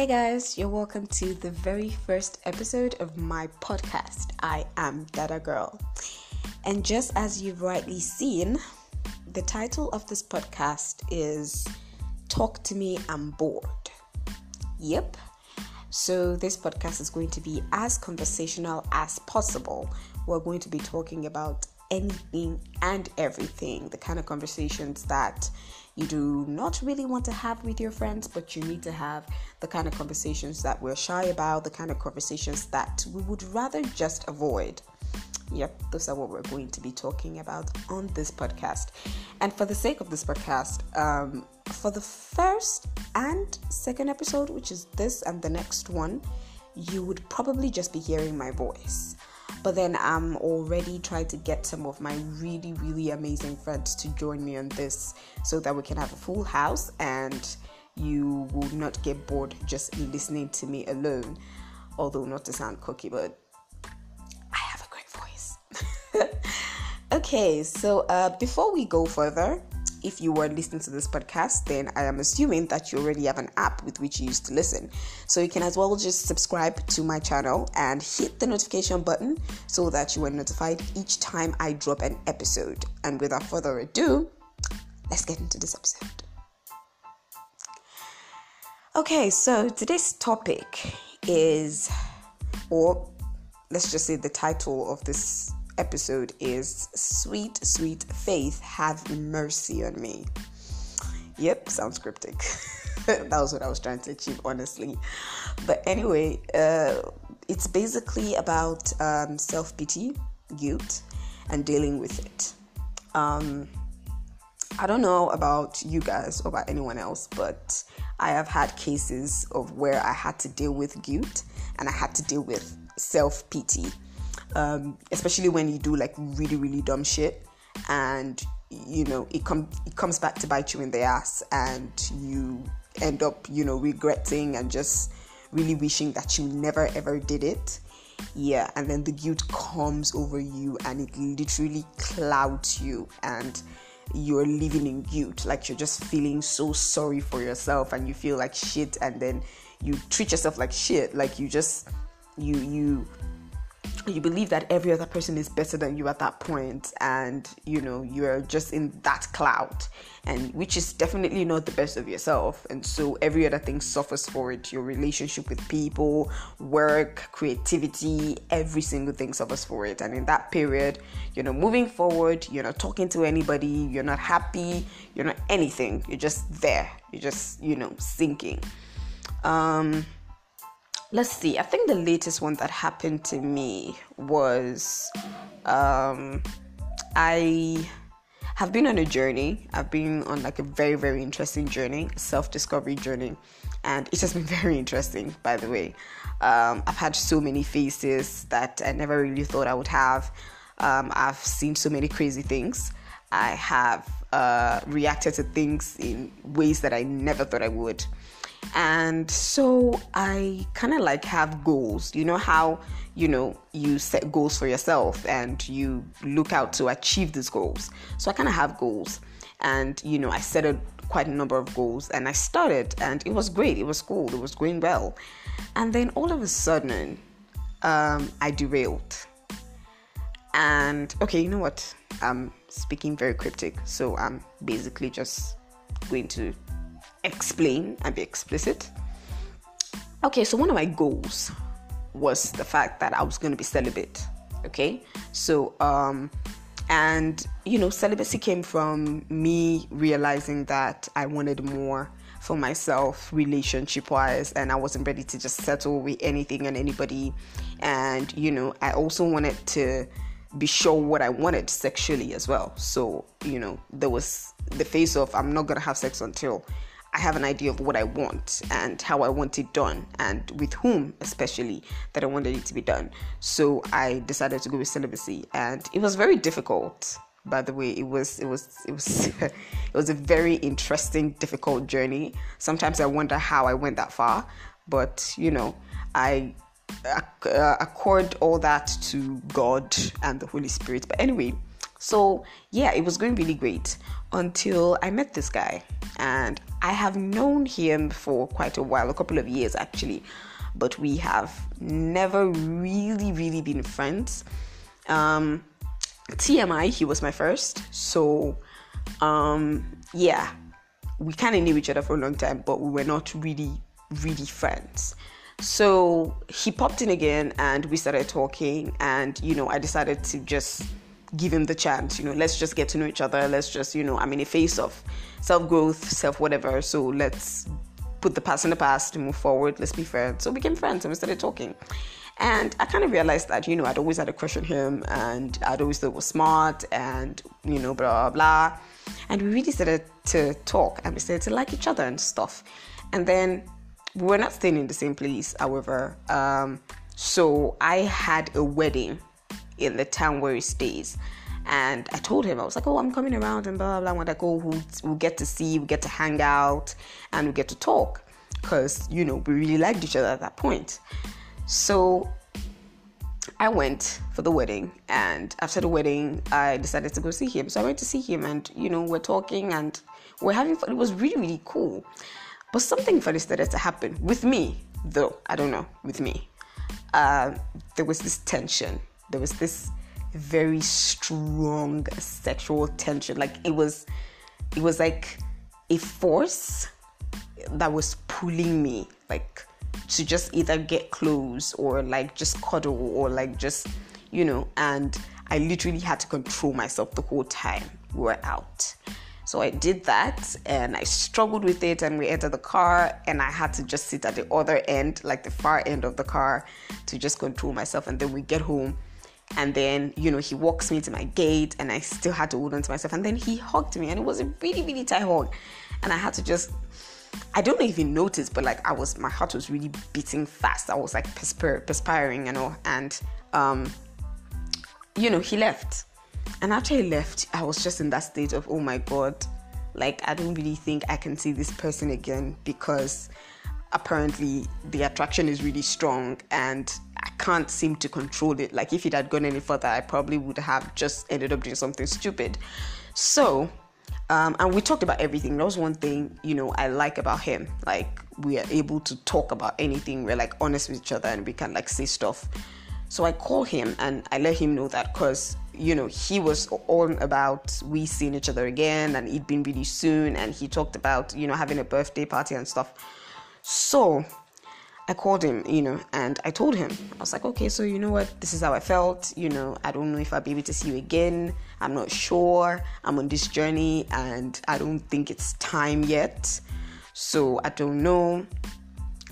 Hey guys, you're welcome to the very first episode of my podcast. I am Dada Girl. And just as you've rightly seen, the title of this podcast is Talk to Me, I'm Bored. Yep. So, this podcast is going to be as conversational as possible. We're going to be talking about anything and everything, the kind of conversations that you do not really want to have with your friends, but you need to have the kind of conversations that we're shy about, the kind of conversations that we would rather just avoid. Yep, those are what we're going to be talking about on this podcast. And for the sake of this podcast, um, for the first and second episode, which is this and the next one, you would probably just be hearing my voice. But then I'm already trying to get some of my really, really amazing friends to join me on this so that we can have a full house and you will not get bored just listening to me alone. Although, not to sound cocky, but I have a great voice. okay, so uh, before we go further, if you were listening to this podcast, then I am assuming that you already have an app with which you used to listen. So you can as well just subscribe to my channel and hit the notification button so that you are notified each time I drop an episode. And without further ado, let's get into this episode. Okay, so today's topic is, or let's just say the title of this episode is Sweet, Sweet Faith, Have Mercy on Me. Yep, sounds cryptic. that was what I was trying to achieve, honestly. But anyway, uh, it's basically about um, self pity, guilt, and dealing with it. Um, I don't know about you guys or about anyone else, but I have had cases of where I had to deal with guilt and I had to deal with self pity um, especially when you do like really really dumb shit and you know it comes it comes back to bite you in the ass and you end up you know regretting and just really wishing that you never ever did it. Yeah and then the guilt comes over you and it literally clouds you and you're living in guilt. Like you're just feeling so sorry for yourself and you feel like shit and then you treat yourself like shit. Like you just you you you believe that every other person is better than you at that point and you know you're just in that cloud and which is definitely not the best of yourself. And so every other thing suffers for it. Your relationship with people work creativity every single thing suffers for it. And in that period you know moving forward you're not talking to anybody you're not happy you're not anything. You're just there. You're just you know sinking. Um let's see i think the latest one that happened to me was um, i have been on a journey. I've been on like a very very interesting journey self-discovery journey and it has been very interesting by the way. Um, i've had so many faces that i never really thought i would have. Um, i've seen so many crazy things. I have uh, reacted to things in ways that i never thought i would and so i kind of like have goals. You know how you know you set goals for yourself and you look out to achieve these goals. So i kind of have goals. And you know i set a quite a number of goals and i started and it was great. It was cool. It was going well. And then all of a sudden um, i derailed. And okay you know what? I'm speaking very cryptic. So i'm basically just going to explain and be explicit. Okay, so one of my goals was the fact that I was going to be celibate. Okay, so um, and you know, celibacy came from me realizing that I wanted more for myself relationship wise and I wasn't ready to just settle with anything and anybody and you know I also wanted to be sure what I wanted sexually as well so you know there was the face of I'm not gonna have sex until I have an idea of what I want and how I want it done and with whom especially that I wanted it to be done. So I decided to go with celibacy and it was very difficult. By the way, it was it was it was it was a very interesting, difficult journey. Sometimes I wonder how I went that far, but you know, I uh, accord all that to God and the Holy Spirit. But anyway, So, yeah, it was going really great until I met this guy. And I have known him for quite a while, a couple of years actually, but we have never really, really been friends. Um, TMI, he was my first. So, um, yeah, we kind of knew each other for a long time, but we were not really, really friends. So he popped in again and we started talking. And, you know, I decided to just give him the chance, you know, let's just get to know each other. Let's just, you know, I'm in a phase of self growth, self whatever. So let's put the past in the past to move forward. Let's be friends. So we became friends and we started talking. And I kind of realized that, you know, I'd always had a crush on him and I'd always thought was smart and, you know, blah, blah, blah. And we really started to talk and we started to like each other and stuff. And then we were not staying in the same place, however. Um, so I had a wedding in the town where he stays. And I told him, I was like, oh, I'm coming around and blah, blah, blah. When I go, we'll, we'll get to see, we'll get to hang out, and we'll get to talk. Because, you know, we really liked each other at that point. So I went for the wedding, and after the wedding, I decided to go see him. So I went to see him, and you know, we're talking and we're having fun. It was really, really cool. But something funny started to happen with me, though. I don't know, with me. Uh, there was this tension. There was this very strong sexual tension. Like it was, it was like a force that was pulling me, like to just either get close or like just cuddle or like just, you know. And I literally had to control myself the whole time we were out. So I did that and I struggled with it and we entered the car and I had to just sit at the other end, like the far end of the car to just control myself and then we get home and then you know he walks me to my gate and I still had to hold on to myself. And then he hugged me and it was a really really tight hug. And I had to just I don't know if noticed but like I was my heart was really beating fast. I was like perspir- perspiring you know and um you know he left. And after he left, I was just in that state of, oh my God, like I don't really think I can see this person again because apparently the attraction is really strong and I can't seem to control it. Like if it had gone any further, I probably would have just ended up doing something stupid. So, um, and we talked about everything. That was one thing, you know, I like about him. Like we are able to talk about anything. We're like honest with each other and we can like say stuff. So I call him and I let him know that because you know, he was all about we seeing each other again and it'd been really soon. And he talked about, you know, having a birthday party and stuff. So I called him, you know, and I told him, I was like, okay, so you know what? This is how I felt. You know, I don't know if I'll be able to see you again. I'm not sure. I'm on this journey and I don't think it's time yet. So I don't know.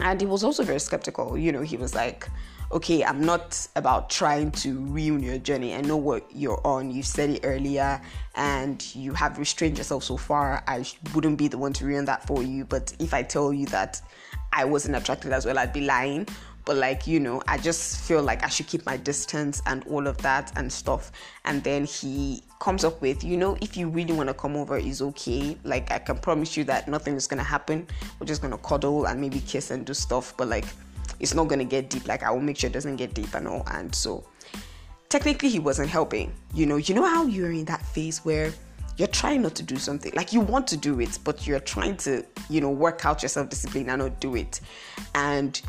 And he was also very skeptical. You know, he was like, okay, I'm not about trying to ruin your journey. I know what you're on. You said it earlier and you have restrained yourself so far. I wouldn't be the one to ruin that for you. But if I tell you that I wasn't attracted as well, I'd be lying. But like, you know, I just feel like I should keep my distance and all of that and stuff. And then he comes up with, you know, if you really want to come over, is okay. Like, I can promise you that nothing is going to happen. We're just going to cuddle and maybe kiss and do stuff. But like, it's not gonna get deep. Like I will make sure it doesn't get deep and all. And so technically he wasn't helping. You know, you know how you're in that phase where you're trying not to do something. Like you want to do it, but you're trying to, you know, work out your self-discipline and not do it. And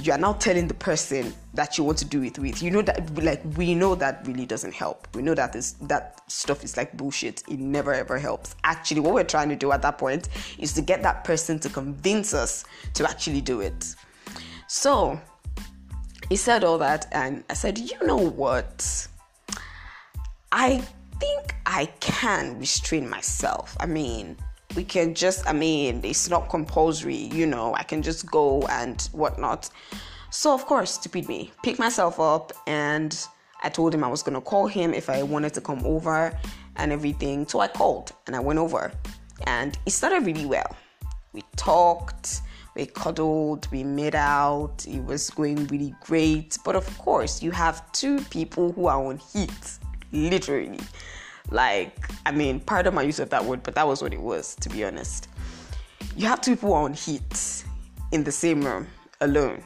you are now telling the person that you want to do it with. You know that like we know that really doesn't help. We know that this that stuff is like bullshit. It never ever helps. Actually, what we're trying to do at that point is to get that person to convince us to actually do it. So he said all that, and I said, You know what? I think I can restrain myself. I mean, we can just, I mean, it's not compulsory, you know, I can just go and whatnot. So, of course, stupid me, pick myself up and I told him I was gonna call him if I wanted to come over and everything. So I called and I went over and it started really well. We talked, we cuddled, we made out, it was going really great. But of course, you have two people who are on heat, literally. Like, I mean, pardon my use of that word, but that was what it was, to be honest. You have two people on heat in the same room alone,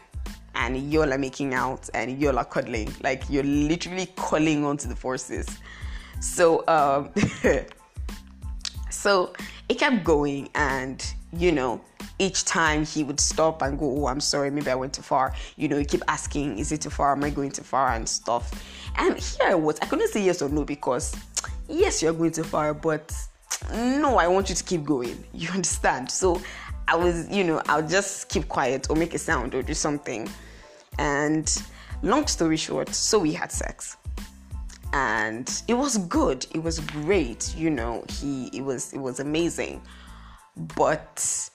and y'all are making out and y'all are cuddling. Like, you're literally calling onto the forces. So, um, so it kept going, and you know, each time he would stop and go, Oh, I'm sorry, maybe I went too far. You know, he keep asking, Is it too far? Am I going too far? and stuff. And here I was, I couldn't say yes or no because, yes, you're going too far, but no, I want you to keep going. You understand? So I was, you know, I'll just keep quiet or make a sound or do something. And long story short, so we had sex. And it was good. It was great. You know, he it was it was amazing. But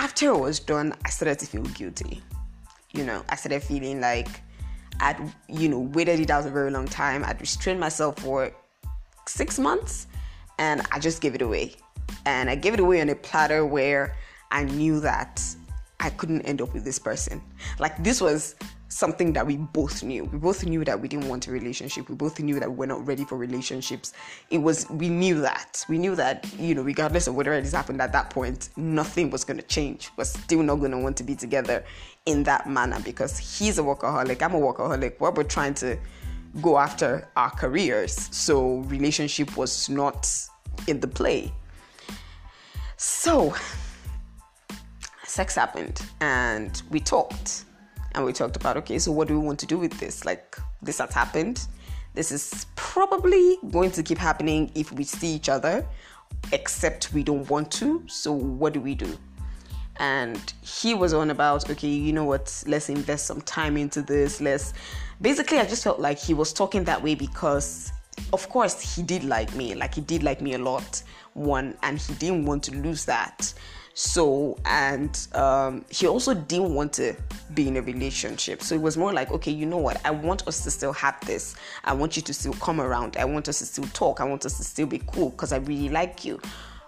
after it was done, I started to feel guilty. You know, I started feeling like I'd, you know, waited it out a very long time. I'd restrained myself for six months and I just gave it away. And I gave it away on a platter where I knew that I couldn't end up with this person. Like, this was something that we both knew. We both knew that we didn't want a relationship. We both knew that we were not ready for relationships. It was, we knew that. We knew that, you know, regardless of whatever has happened at that point, nothing was going to change. We're still not going to want to be together in that manner because he's a workaholic. I'm a workaholic. We're both trying to go after our careers. So, relationship was not in the play. So, sex happened and we talked and we talked about okay so what do we want to do with this? Like this has happened. This is probably going to keep happening if we see each other except we don't want to. So what do we do? And he was on about okay you know what? Let's invest some time into this. Let's basically i just felt like he was talking that way because of course he did like me. Like he did like me a lot one and he didn't want to lose that so, and um, he also didn't want to be in a relationship. So it was more like, okay, you know what? I want us to still have this. I want you to still come around. I want us to still talk. I want us to still be cool because I really like you.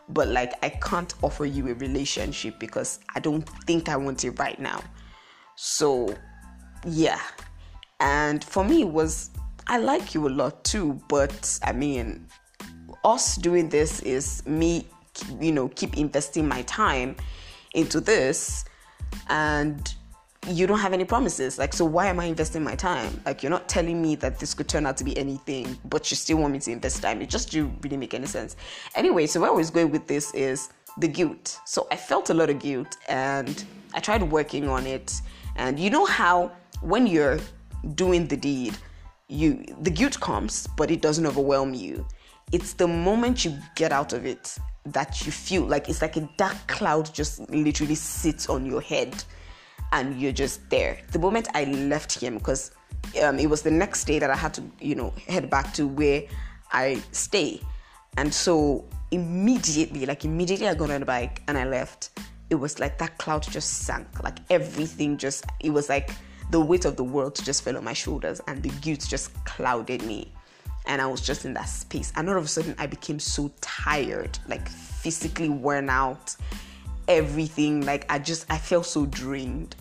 But like, I can't offer you a relationship because I don't think I want it right now. So, yeah. And for me, it was, I like you a lot too. But I mean, us doing this is me you know keep investing my time into this and you don't have any promises. Like so why am i investing my time? Like you're not telling me that this could turn out to be anything but you still want me to invest time. It just didn't really make any sense. Anyway so where i was going with this is the guilt. So i felt a lot of guilt and i tried working on it. And you know how when you're doing the deed you the guilt comes but it doesn't overwhelm you. It's the moment you get out of it that you feel like it's like a dark cloud just literally sits on your head and you're just there. The moment I left him, because um, it was the next day that I had to, you know, head back to where I stay. And so immediately, like immediately I got on the bike and I left, it was like that cloud just sank. Like everything just, it was like the weight of the world just fell on my shoulders and the guilt just clouded me and I was just in that space. And all of a sudden, I became so tired, like physically worn out, everything. Like I just, I felt so drained.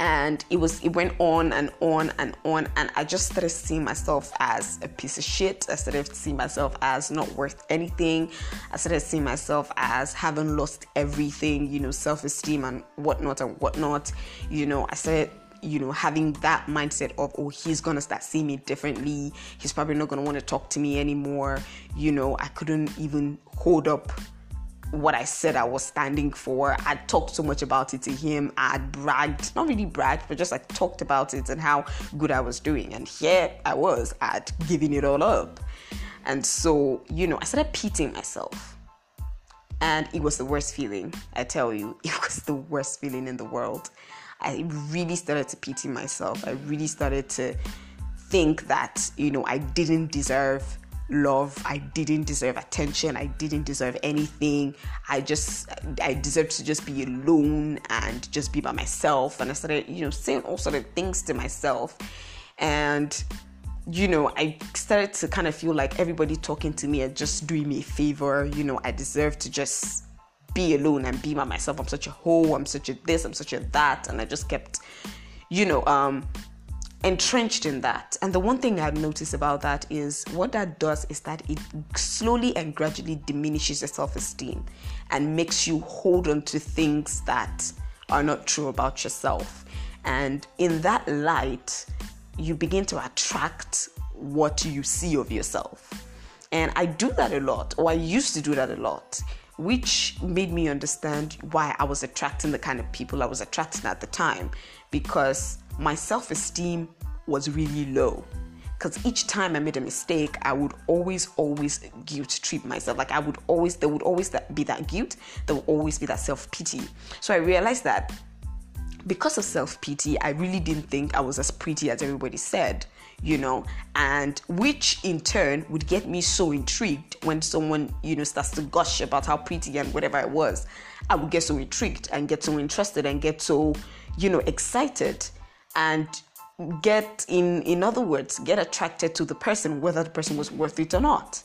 And it was, it went on and on and on. And I just started seeing myself as a piece of shit. I started seeing myself as not worth anything. I started seeing myself as having lost everything, you know, self esteem and whatnot and whatnot. You know, I started you know, having that mindset of, oh, he's gonna start seeing me differently. He's probably not gonna want to talk to me anymore. You know, I couldn't even hold up what I said I was standing for. I talked so much about it to him. I bragged, not really bragged, but just like talked about it and how good I was doing. And here I was, I'd given it all up. And so, you know, I started pitying myself. And it was the worst feeling, I tell you. It was the worst feeling in the world. I really started to pity myself. I really started to think that, you know, I didn't deserve love. I didn't deserve attention. I didn't deserve anything. I just, I deserved to just be alone and just be by myself. And I started, you know, saying all sort of things to myself. And, you know, I started to kind of feel like everybody talking to me and just doing me a favor. You know, I deserve to just be alone and be by myself. I'm such a hoe, I'm such a this, I'm such a that. And I just kept, you know, um, entrenched in that. And the one thing I've noticed about that is what that does is that it slowly and gradually diminishes your self esteem and makes you hold on to things that are not true about yourself. And in that light, you begin to attract what you see of yourself. And I do that a lot, or I used to do that a lot, which made me understand why I was attracting the kind of people I was attracting at the time because my self esteem was really low. Because each time I made a mistake, I would always, always guilt trip myself. Like I would always, there would always be that guilt, there would always be that self pity. So I realized that because of self pity, I really didn't think I was as pretty as everybody said you know, and which in turn would get me so intrigued when someone, you know, starts to gush about how pretty and whatever it was. I would get so intrigued and get so interested and get so, you know, excited and get in in other words get attracted to the person whether the person was worth it or not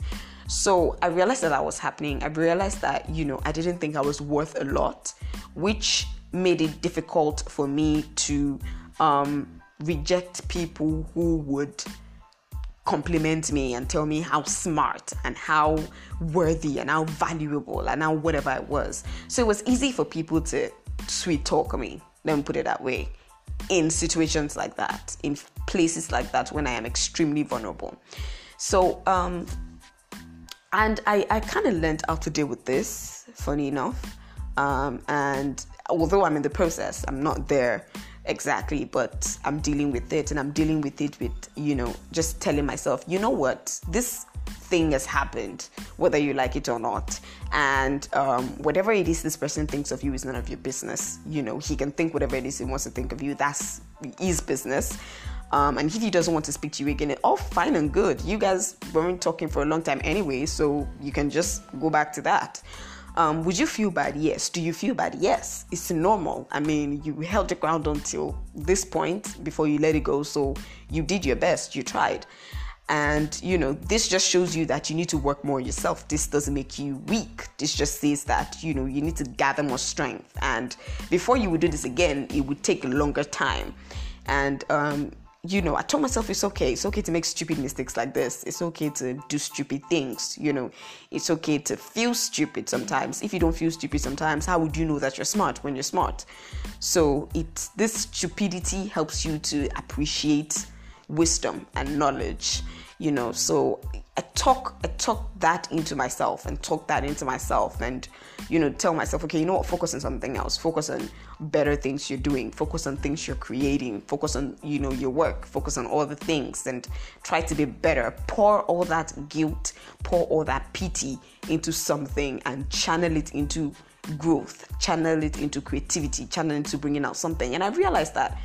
so i realized that that was happening i realized that you know i didn't think i was worth a lot which made it difficult for me to um, reject people who would compliment me and tell me how smart and how worthy and how valuable and how whatever I was. So it was easy for people to sweet talk me, let me put it that way, in situations like that, in places like that when I am extremely vulnerable. So, um, and I, I kind of learned how to deal with this, funny enough. Um, and although I'm in the process, I'm not there exactly but i'm dealing with it and i'm dealing with it with you know just telling myself you know what this thing has happened whether you like it or not and um, whatever it is this person thinks of you is none of your business you know he can think whatever it is he wants to think of you that's his business um, and if he doesn't want to speak to you again, all fine and good. You guys weren't talking for a long time anyway, so you can just go back to that. Um, would you feel bad? Yes. Do you feel bad? Yes. It's normal. I mean, you held the ground until this point before you let it go. So you did your best. You tried. And, you know, this just shows you that you need to work more yourself. This doesn't make you weak. This just says that, you know, you need to gather more strength. And before you would do this again, it would take a longer time. And, um, you know, I told myself it's okay. It's okay to make stupid mistakes like this. It's okay to do stupid things. You know, it's okay to feel stupid sometimes. If you don't feel stupid sometimes, how would you know that you're smart when you're smart? So it this stupidity helps you to appreciate wisdom and knowledge. You know, so I talk I talk that into myself and talk that into myself and you know tell myself okay you know what focus on something else focus on better things you're doing. Focus on things you're creating. Focus on you know your work. Focus on all the things and try to be better. Pour all that guilt pour all that pity into something and channel it into growth. Channel it into creativity. Channel it into bringing out something. And I realized that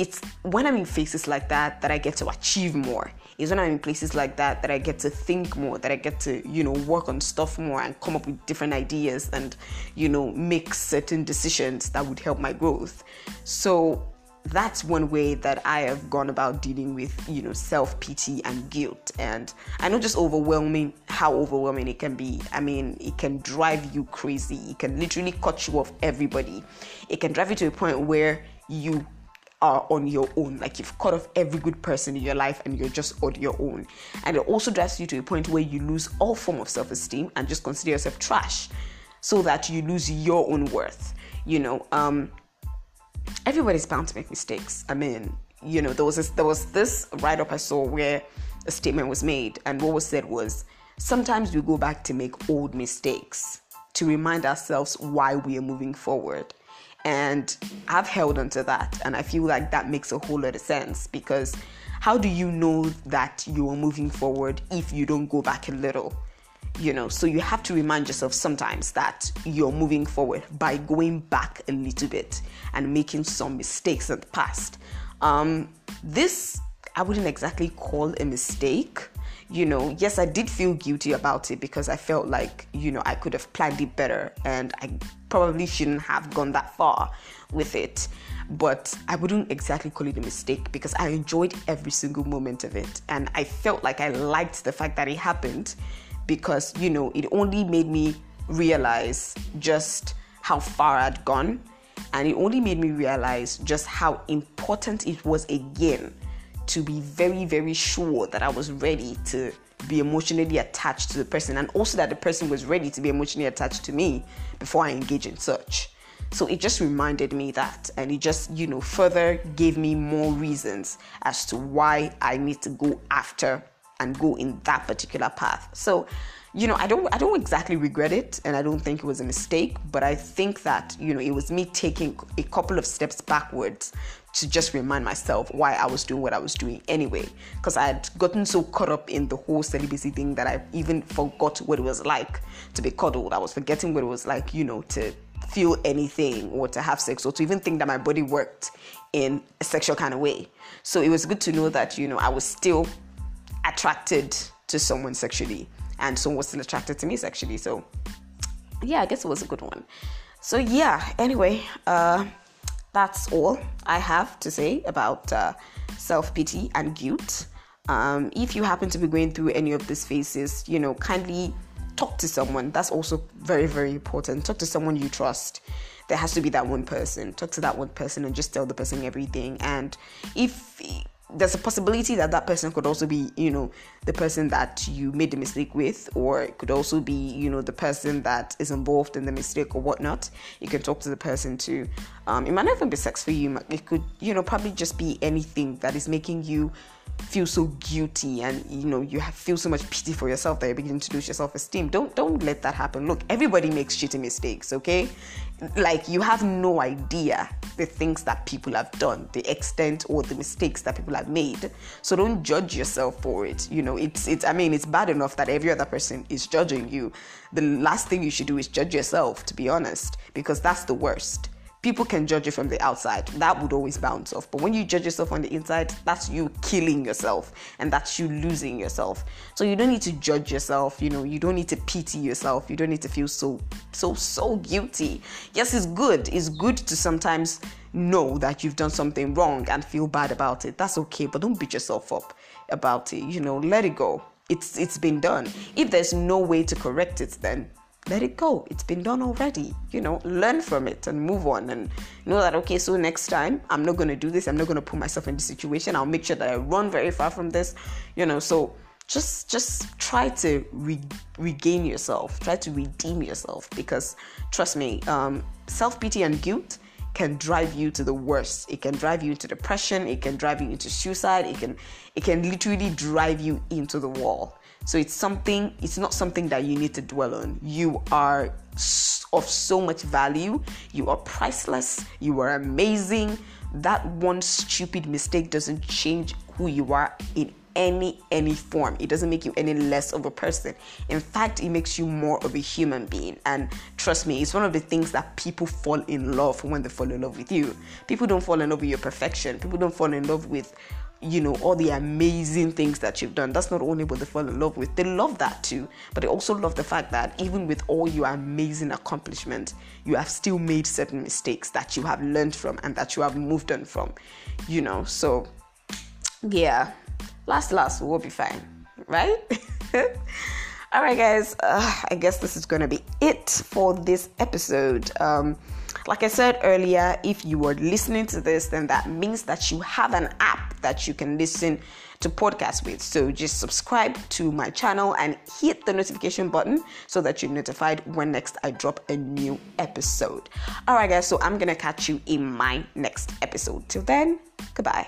it's when I'm in faces like that that I get to achieve more. It's when I'm in places like that that I get to think more, that I get to, you know, work on stuff more and come up with different ideas and, you know, make certain decisions that would help my growth. So that's one way that I have gone about dealing with, you know, self pity and guilt. And I know just overwhelming how overwhelming it can be. I mean, it can drive you crazy. It can literally cut you off everybody. It can drive you to a point where you are on your own. Like you've cut off every good person in your life and you're just on your own. And it also drives you to a point where you lose all form of self-esteem and just consider yourself trash so that you lose your own worth. You know, um everybody's bound to make mistakes. I mean, you know, there was this there was this write-up I saw where a statement was made and what was said was sometimes we go back to make old mistakes to remind ourselves why we are moving forward and I've held onto that. And I feel like that makes a whole lot of sense because how do you know that you are moving forward if you don't go back a little? You know, so you have to remind yourself sometimes that you're moving forward by going back a little bit and making some mistakes in the past. Um, this I wouldn't exactly call a mistake you know, yes, I did feel guilty about it because I felt like, you know, I could have planned it better and I probably shouldn't have gone that far with it. But I wouldn't exactly call it a mistake because I enjoyed every single moment of it. And I felt like I liked the fact that it happened because, you know, it only made me realize just how far I'd gone. And it only made me realize just how important it was again to be very, very sure that I was ready to be emotionally attached to the person and also that the person was ready to be emotionally attached to me before I engage in such. So it just reminded me that, and it just, you know, further gave me more reasons as to why I need to go after and go in that particular path. So, you know, I don't I don't exactly regret it and I don't think it was a mistake, but I think that, you know, it was me taking a couple of steps backwards to just remind myself why I was doing what I was doing anyway. Because I had gotten so caught up in the whole celibacy thing that I even forgot what it was like to be cuddled. I was forgetting what it was like, you know, to feel anything or to have sex or to even think that my body worked in a sexual kind of way. So it was good to know that, you know, I was still attracted to someone sexually and someone was still attracted to me sexually. So yeah, I guess it was a good one. So yeah, anyway, uh that's all I have to say about uh, self pity and guilt. Um, if you happen to be going through any of these phases, you know, kindly talk to someone. That's also very, very important. Talk to someone you trust. There has to be that one person. Talk to that one person and just tell the person everything. And if there's a possibility that that person could also be, you know, the person that you made the mistake with, or it could also be, you know, the person that is involved in the mistake or whatnot. You can talk to the person too. Um, it might not even be sex for you. It could, you know, probably just be anything that is making you feel so guilty and you know you have, feel so much pity for yourself that you're beginning to lose your self-esteem. Don't don't let that happen. Look everybody makes shitty mistakes okay? Like you have no idea the things that people have done the extent or the mistakes that people have made. So don't judge yourself for it. You know it's it's i mean it's bad enough that every other person is judging you. The last thing you should do is judge yourself to be honest because that's the worst people can judge you from the outside. That would always bounce off. But when you judge yourself on the inside, that's you killing yourself and that's you losing yourself. So you don't need to judge yourself, you know, you don't need to pity yourself. You don't need to feel so so so guilty. Yes, it's good. It's good to sometimes know that you've done something wrong and feel bad about it. That's okay, but don't beat yourself up about it. You know, let it go. It's it's been done. If there's no way to correct it then let it go. It's been done already. You know, learn from it and move on and know that, okay, so next time I'm not going to do this. I'm not going to put myself in this situation. I'll make sure that I run very far from this, you know. So just just try to re- regain yourself, try to redeem yourself because trust me, um, self pity and guilt can drive you to the worst. It can drive you into depression. It can drive you into suicide. It can it can literally drive you into the wall. So it's something, it's not something that you need to dwell on. You are of so much value. You are priceless. You are amazing. That one stupid mistake doesn't change who you are in any any form it doesn't make you any less of a person in fact it makes you more of a human being and trust me it's one of the things that people fall in love when they fall in love with you people don't fall in love with your perfection people don't fall in love with you know all the amazing things that you've done. That's not only what they fall in love with they love that too but they also love the fact that even with all your amazing accomplishments you have still made certain mistakes that you have learned from and that you have moved on from you know so yeah. Last last we'll be fine right? All right guys. Uh, i guess this is gonna be it for this episode. Um like I said earlier, if you are listening to this, then that means that you have an app that you can listen to podcasts with. So just subscribe to my channel and hit the notification button so that you're notified when next I drop a new episode. All right, guys, so I'm gonna catch you in my next episode. Till then, goodbye.